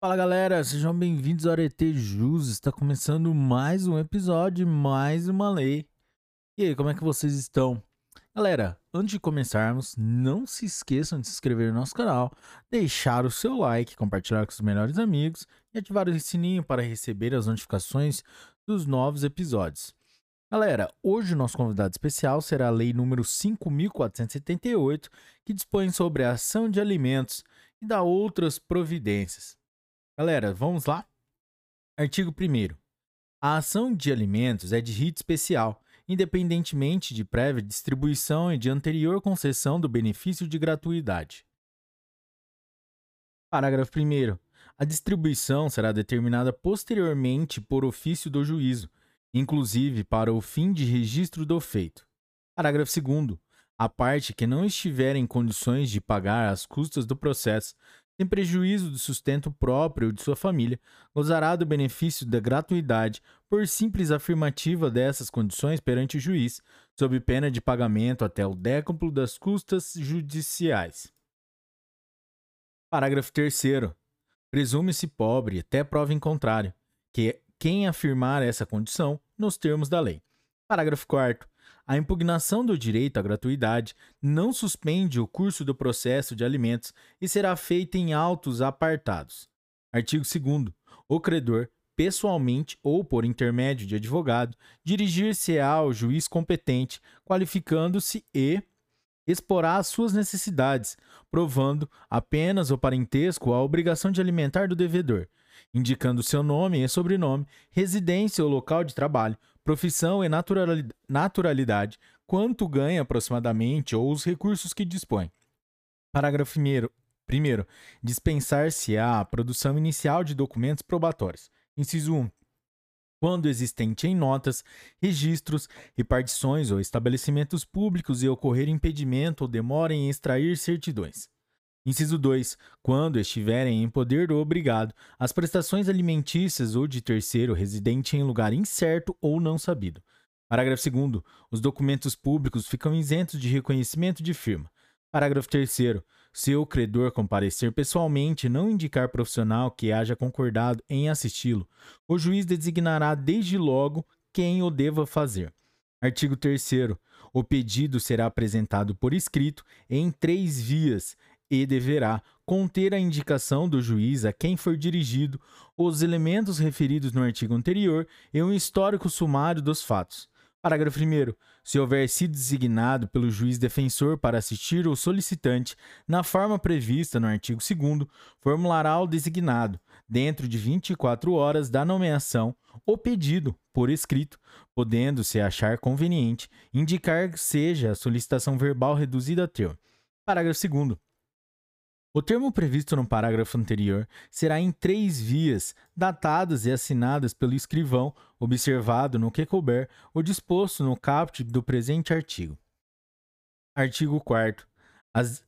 Fala galera, sejam bem-vindos ao Arete Jus. Está começando mais um episódio, mais uma lei. E aí, como é que vocês estão? Galera, antes de começarmos, não se esqueçam de se inscrever no nosso canal, deixar o seu like, compartilhar com os melhores amigos e ativar o sininho para receber as notificações dos novos episódios. Galera, hoje o nosso convidado especial será a lei número 5478, que dispõe sobre a ação de alimentos e dá outras providências. Galera, vamos lá? Artigo 1. A ação de alimentos é de rito especial, independentemente de prévia distribuição e de anterior concessão do benefício de gratuidade. Parágrafo 1. A distribuição será determinada posteriormente por ofício do juízo, inclusive para o fim de registro do feito. Parágrafo 2. A parte que não estiver em condições de pagar as custas do processo sem prejuízo do sustento próprio ou de sua família, gozará do benefício da gratuidade por simples afirmativa dessas condições perante o juiz, sob pena de pagamento até o décuplo das custas judiciais. Parágrafo 3. Presume-se pobre até prova em contrário, que quem afirmar essa condição nos termos da lei. Parágrafo 4. A impugnação do direito à gratuidade não suspende o curso do processo de alimentos e será feita em autos apartados. Artigo 2. O credor, pessoalmente ou por intermédio de advogado, dirigir-se ao juiz competente, qualificando-se e exporá as suas necessidades, provando apenas o parentesco a obrigação de alimentar do devedor, indicando seu nome e sobrenome, residência ou local de trabalho, profissão e naturalidade, quanto ganha aproximadamente ou os recursos que dispõe. Parágrafo 1. Primeiro, dispensar-se-á a produção inicial de documentos probatórios. Inciso 1. Quando existente em notas, registros, repartições ou estabelecimentos públicos e ocorrer impedimento ou demora em extrair certidões. Inciso 2. Quando estiverem em poder do obrigado as prestações alimentícias ou de terceiro residente em lugar incerto ou não sabido. Parágrafo 2. Os documentos públicos ficam isentos de reconhecimento de firma. Parágrafo 3. Se o credor comparecer pessoalmente e não indicar profissional que haja concordado em assisti-lo, o juiz designará desde logo quem o deva fazer. Artigo 3. O pedido será apresentado por escrito em três vias e deverá conter a indicação do juiz a quem for dirigido os elementos referidos no artigo anterior e um histórico sumário dos fatos. Parágrafo 1. Se houver sido designado pelo juiz defensor para assistir o solicitante na forma prevista no artigo 2, formulará o designado, dentro de 24 horas da nomeação, o pedido, por escrito, podendo-se achar conveniente indicar que seja a solicitação verbal reduzida a termo. Parágrafo 2. O termo previsto no parágrafo anterior será em três vias, datadas e assinadas pelo escrivão, observado no que couber o disposto no caput do presente artigo. Artigo 4. As,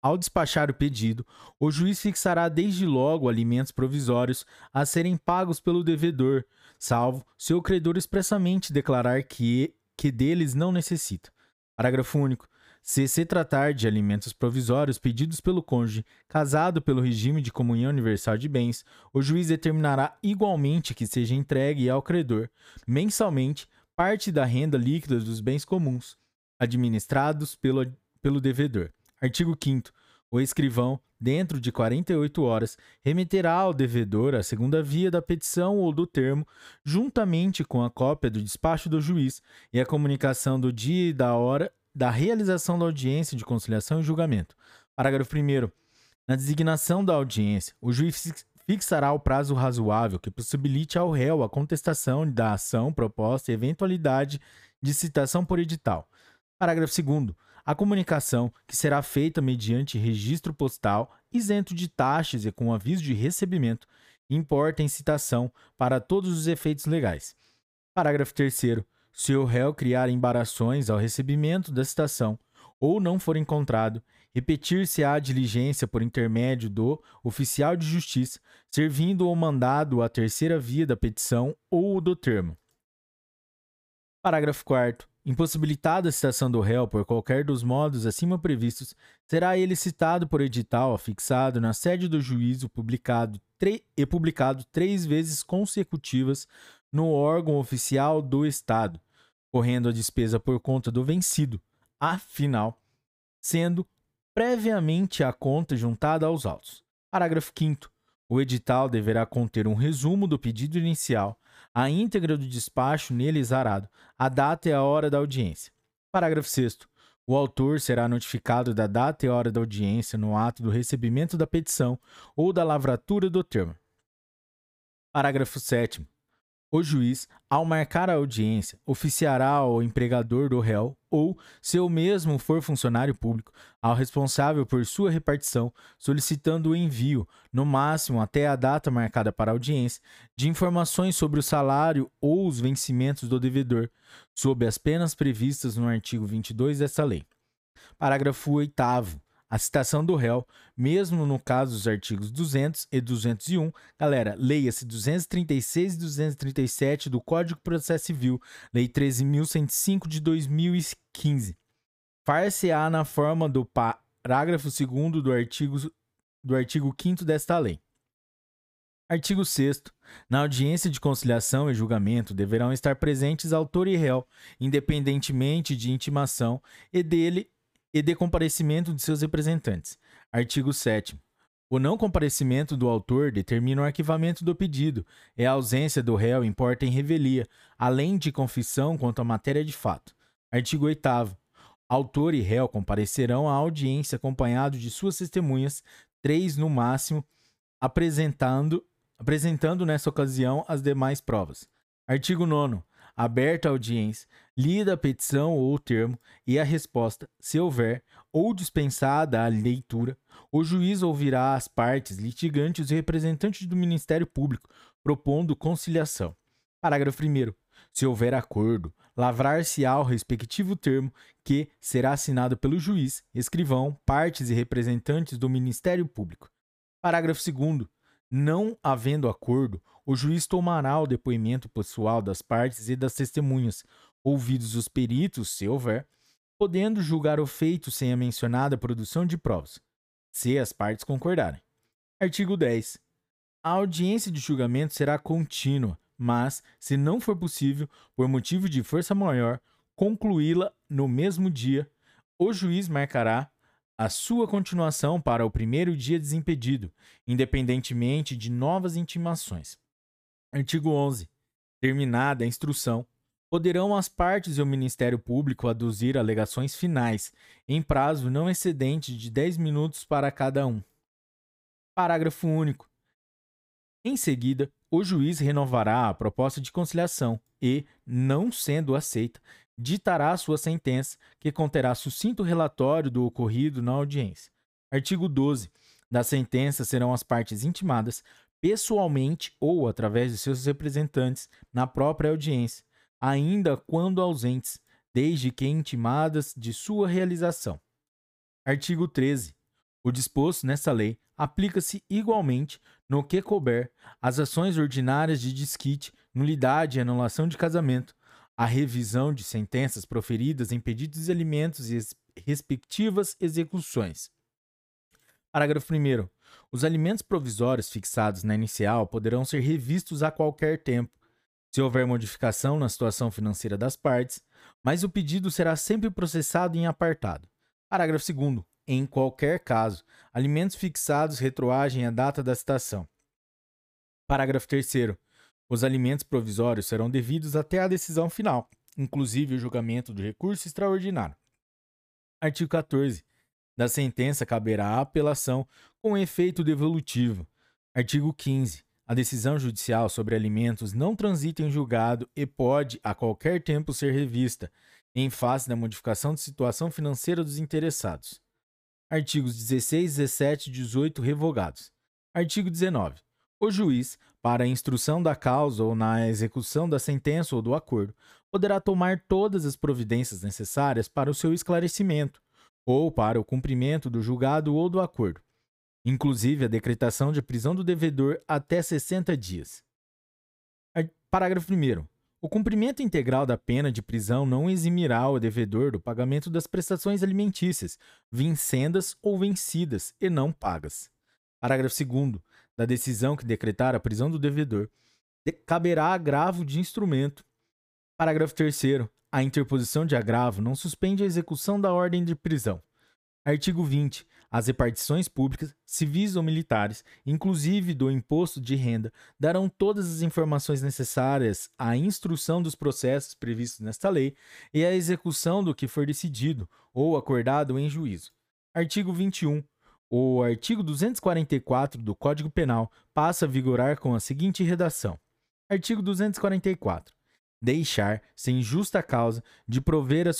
ao despachar o pedido, o juiz fixará desde logo alimentos provisórios a serem pagos pelo devedor, salvo se o credor expressamente declarar que, que deles não necessita. Parágrafo único. Se se tratar de alimentos provisórios pedidos pelo cônjuge casado pelo regime de comunhão universal de bens, o juiz determinará igualmente que seja entregue ao credor, mensalmente, parte da renda líquida dos bens comuns, administrados pelo, pelo devedor. Artigo 5. O escrivão, dentro de 48 horas, remeterá ao devedor a segunda via da petição ou do termo, juntamente com a cópia do despacho do juiz e a comunicação do dia e da hora da realização da audiência de conciliação e julgamento. Parágrafo 1. Na designação da audiência, o juiz fixará o prazo razoável que possibilite ao réu a contestação da ação proposta e eventualidade de citação por edital. Parágrafo 2. A comunicação, que será feita mediante registro postal, isento de taxas e com aviso de recebimento, importa em citação para todos os efeitos legais. Parágrafo 3. Se o réu criar embarações ao recebimento da citação ou não for encontrado, repetir-se-á a diligência por intermédio do oficial de justiça, servindo o mandado a terceira via da petição ou do termo. Parágrafo 4 Impossibilitada a citação do réu por qualquer dos modos acima previstos, será ele citado por edital afixado na sede do juízo publicado e publicado três vezes consecutivas no órgão oficial do Estado, correndo a despesa por conta do vencido, afinal, sendo previamente a conta juntada aos autos. Parágrafo 5 o edital deverá conter um resumo do pedido inicial, a íntegra do despacho nele exarado, a data e a hora da audiência. Parágrafo 6. O autor será notificado da data e hora da audiência no ato do recebimento da petição ou da lavratura do termo. Parágrafo 7. O juiz, ao marcar a audiência, oficiará ao empregador do réu ou, se o mesmo for funcionário público, ao responsável por sua repartição, solicitando o envio, no máximo até a data marcada para a audiência, de informações sobre o salário ou os vencimentos do devedor, sob as penas previstas no artigo 22 desta lei. Parágrafo 8 a citação do réu, mesmo no caso dos artigos 200 e 201, galera, leia-se 236 e 237 do Código de Processo Civil, Lei 13.105 de 2015. Far-se-á na forma do parágrafo 2 do artigo, do artigo 5 desta lei. Artigo 6. Na audiência de conciliação e julgamento deverão estar presentes autor e réu, independentemente de intimação, e dele e de comparecimento de seus representantes. Artigo 7. O não comparecimento do autor determina o arquivamento do pedido e a ausência do réu importa em revelia, além de confissão quanto à matéria de fato. Artigo 8. Autor e réu comparecerão à audiência acompanhados de suas testemunhas, três no máximo, apresentando, apresentando nessa ocasião as demais provas. Artigo 9 aberta a audiência, lida a petição ou o termo e a resposta, se houver, ou dispensada a leitura, o juiz ouvirá as partes litigantes e representantes do Ministério Público, propondo conciliação. Parágrafo 1. Se houver acordo, lavrar-se-á o respectivo termo que será assinado pelo juiz, escrivão, partes e representantes do Ministério Público. Parágrafo 2. Não havendo acordo, o juiz tomará o depoimento pessoal das partes e das testemunhas, ouvidos os peritos, se houver, podendo julgar o feito sem a mencionada produção de provas, se as partes concordarem. Artigo 10. A audiência de julgamento será contínua, mas, se não for possível, por motivo de força maior, concluí-la no mesmo dia, o juiz marcará a sua continuação para o primeiro dia desimpedido, independentemente de novas intimações. Artigo 11. Terminada a instrução, poderão as partes e o Ministério Público aduzir alegações finais, em prazo não excedente de 10 minutos para cada um. Parágrafo único. Em seguida, o juiz renovará a proposta de conciliação e, não sendo aceita, ditará sua sentença, que conterá sucinto relatório do ocorrido na audiência. Artigo 12. Da sentença serão as partes intimadas pessoalmente ou através de seus representantes na própria audiência, ainda quando ausentes, desde que intimadas de sua realização. Artigo 13. O disposto nesta lei aplica-se igualmente, no que couber, às ações ordinárias de desquite, nulidade e anulação de casamento, à revisão de sentenças proferidas em pedidos de alimentos e respectivas execuções. Parágrafo 1. Os alimentos provisórios fixados na inicial poderão ser revistos a qualquer tempo, se houver modificação na situação financeira das partes, mas o pedido será sempre processado em apartado. Parágrafo 2. Em qualquer caso, alimentos fixados retroagem à data da citação. Parágrafo 3. Os alimentos provisórios serão devidos até a decisão final, inclusive o julgamento do recurso extraordinário. Artigo 14. Da sentença caberá a apelação com efeito devolutivo. Artigo 15. A decisão judicial sobre alimentos não transita em julgado e pode, a qualquer tempo, ser revista, em face da modificação de situação financeira dos interessados. Artigos 16, 17 e 18 revogados. Artigo 19. O juiz, para a instrução da causa ou na execução da sentença ou do acordo, poderá tomar todas as providências necessárias para o seu esclarecimento ou para o cumprimento do julgado ou do acordo, inclusive a decretação de prisão do devedor até 60 dias. Parágrafo 1. O cumprimento integral da pena de prisão não eximirá o devedor do pagamento das prestações alimentícias, vincendas ou vencidas e não pagas. Parágrafo 2. Da decisão que decretar a prisão do devedor, caberá agravo de instrumento. Parágrafo 3. A interposição de agravo não suspende a execução da ordem de prisão. Artigo 20. As repartições públicas, civis ou militares, inclusive do imposto de renda, darão todas as informações necessárias à instrução dos processos previstos nesta lei e à execução do que for decidido ou acordado em juízo. Artigo 21. O artigo 244 do Código Penal passa a vigorar com a seguinte redação: Artigo 244 deixar, sem justa causa, de prover a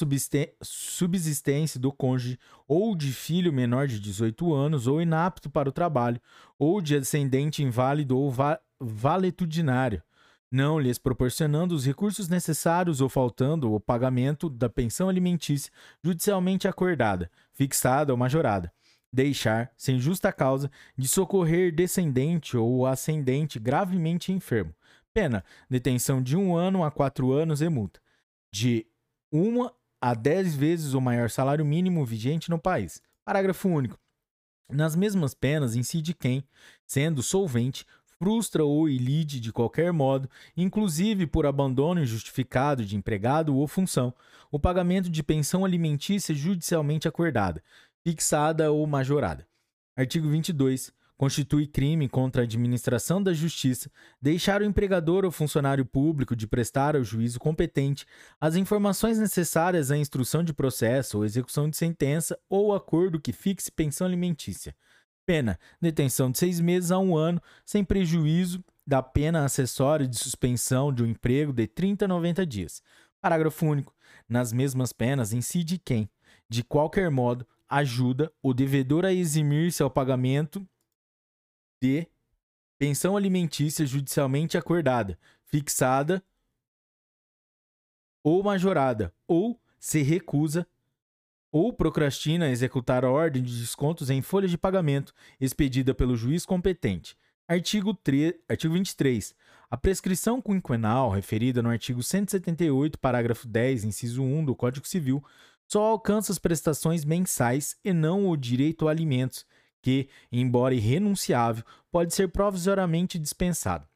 subsistência do cônjuge ou de filho menor de 18 anos ou inapto para o trabalho, ou de ascendente inválido ou va valetudinário, não lhes proporcionando os recursos necessários ou faltando o pagamento da pensão alimentícia judicialmente acordada, fixada ou majorada. Deixar, sem justa causa, de socorrer descendente ou ascendente gravemente enfermo, Pena: detenção de um ano a quatro anos e multa. De uma a dez vezes o maior salário mínimo vigente no país. Parágrafo único. Nas mesmas penas incide quem, sendo solvente, frustra ou ilide de qualquer modo, inclusive por abandono injustificado de empregado ou função, o pagamento de pensão alimentícia judicialmente acordada, fixada ou majorada. Artigo 22 constitui crime contra a administração da justiça deixar o empregador ou funcionário público de prestar ao juízo competente as informações necessárias à instrução de processo ou execução de sentença ou acordo que fixe pensão alimentícia. Pena: detenção de seis meses a um ano, sem prejuízo da pena acessória de suspensão de um emprego de 30 a 90 dias. Parágrafo único. Nas mesmas penas incide quem, de qualquer modo, ajuda o devedor a eximir-se ao pagamento de pensão alimentícia judicialmente acordada, fixada ou majorada, ou se recusa ou procrastina a executar a ordem de descontos em folha de pagamento expedida pelo juiz competente. Artigo, 3, artigo 23. A prescrição quinquenal referida no artigo 178, parágrafo 10, inciso 1 do Código Civil, só alcança as prestações mensais e não o direito a alimentos, que, embora irrenunciável, pode ser provisoriamente dispensado.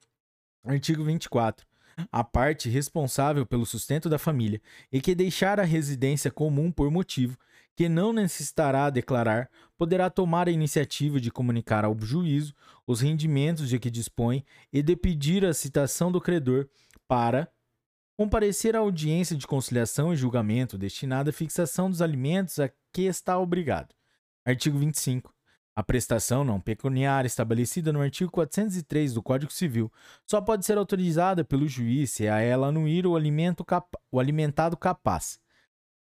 Artigo 24. A parte responsável pelo sustento da família e que deixar a residência comum por motivo que não necessitará declarar, poderá tomar a iniciativa de comunicar ao juízo os rendimentos de que dispõe e de pedir a citação do credor para comparecer à audiência de conciliação e julgamento destinada à fixação dos alimentos a que está obrigado. Artigo 25. A prestação não pecuniária estabelecida no artigo 403 do Código Civil só pode ser autorizada pelo juiz se a ela anuir o, alimento o alimentado capaz.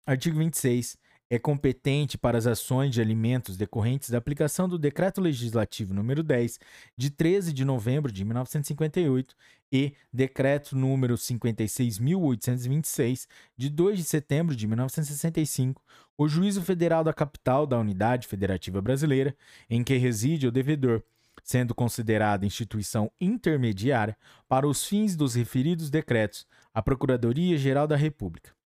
Artigo 26 é competente para as ações de alimentos decorrentes da aplicação do Decreto Legislativo número 10, de 13 de novembro de 1958, e Decreto número 56.826, de 2 de setembro de 1965, o Juízo Federal da Capital da Unidade Federativa Brasileira, em que reside o devedor, sendo considerada instituição intermediária para os fins dos referidos decretos, a Procuradoria-Geral da República.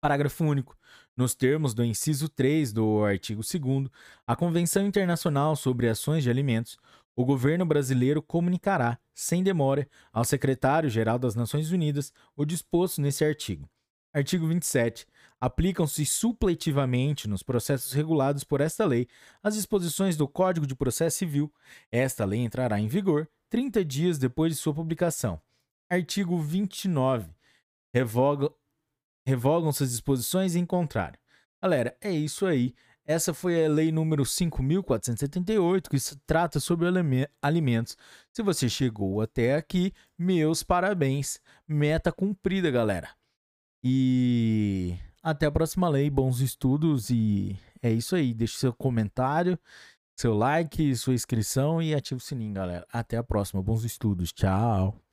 Parágrafo único. Nos termos do inciso 3 do artigo 2 a Convenção Internacional sobre Ações de Alimentos, o governo brasileiro comunicará, sem demora, ao secretário-geral das Nações Unidas o disposto nesse artigo. Artigo 27. Aplicam-se supletivamente nos processos regulados por esta lei as disposições do Código de Processo Civil. Esta lei entrará em vigor 30 dias depois de sua publicação. Artigo 29. Revoga, revogam-se as disposições em contrário. Galera, é isso aí. Essa foi a lei número 5.478, que trata sobre alimentos. Se você chegou até aqui, meus parabéns. Meta cumprida, galera. E até a próxima lei. Bons estudos e é isso aí. Deixe seu comentário, seu like, sua inscrição e ative o sininho, galera. Até a próxima. Bons estudos. Tchau.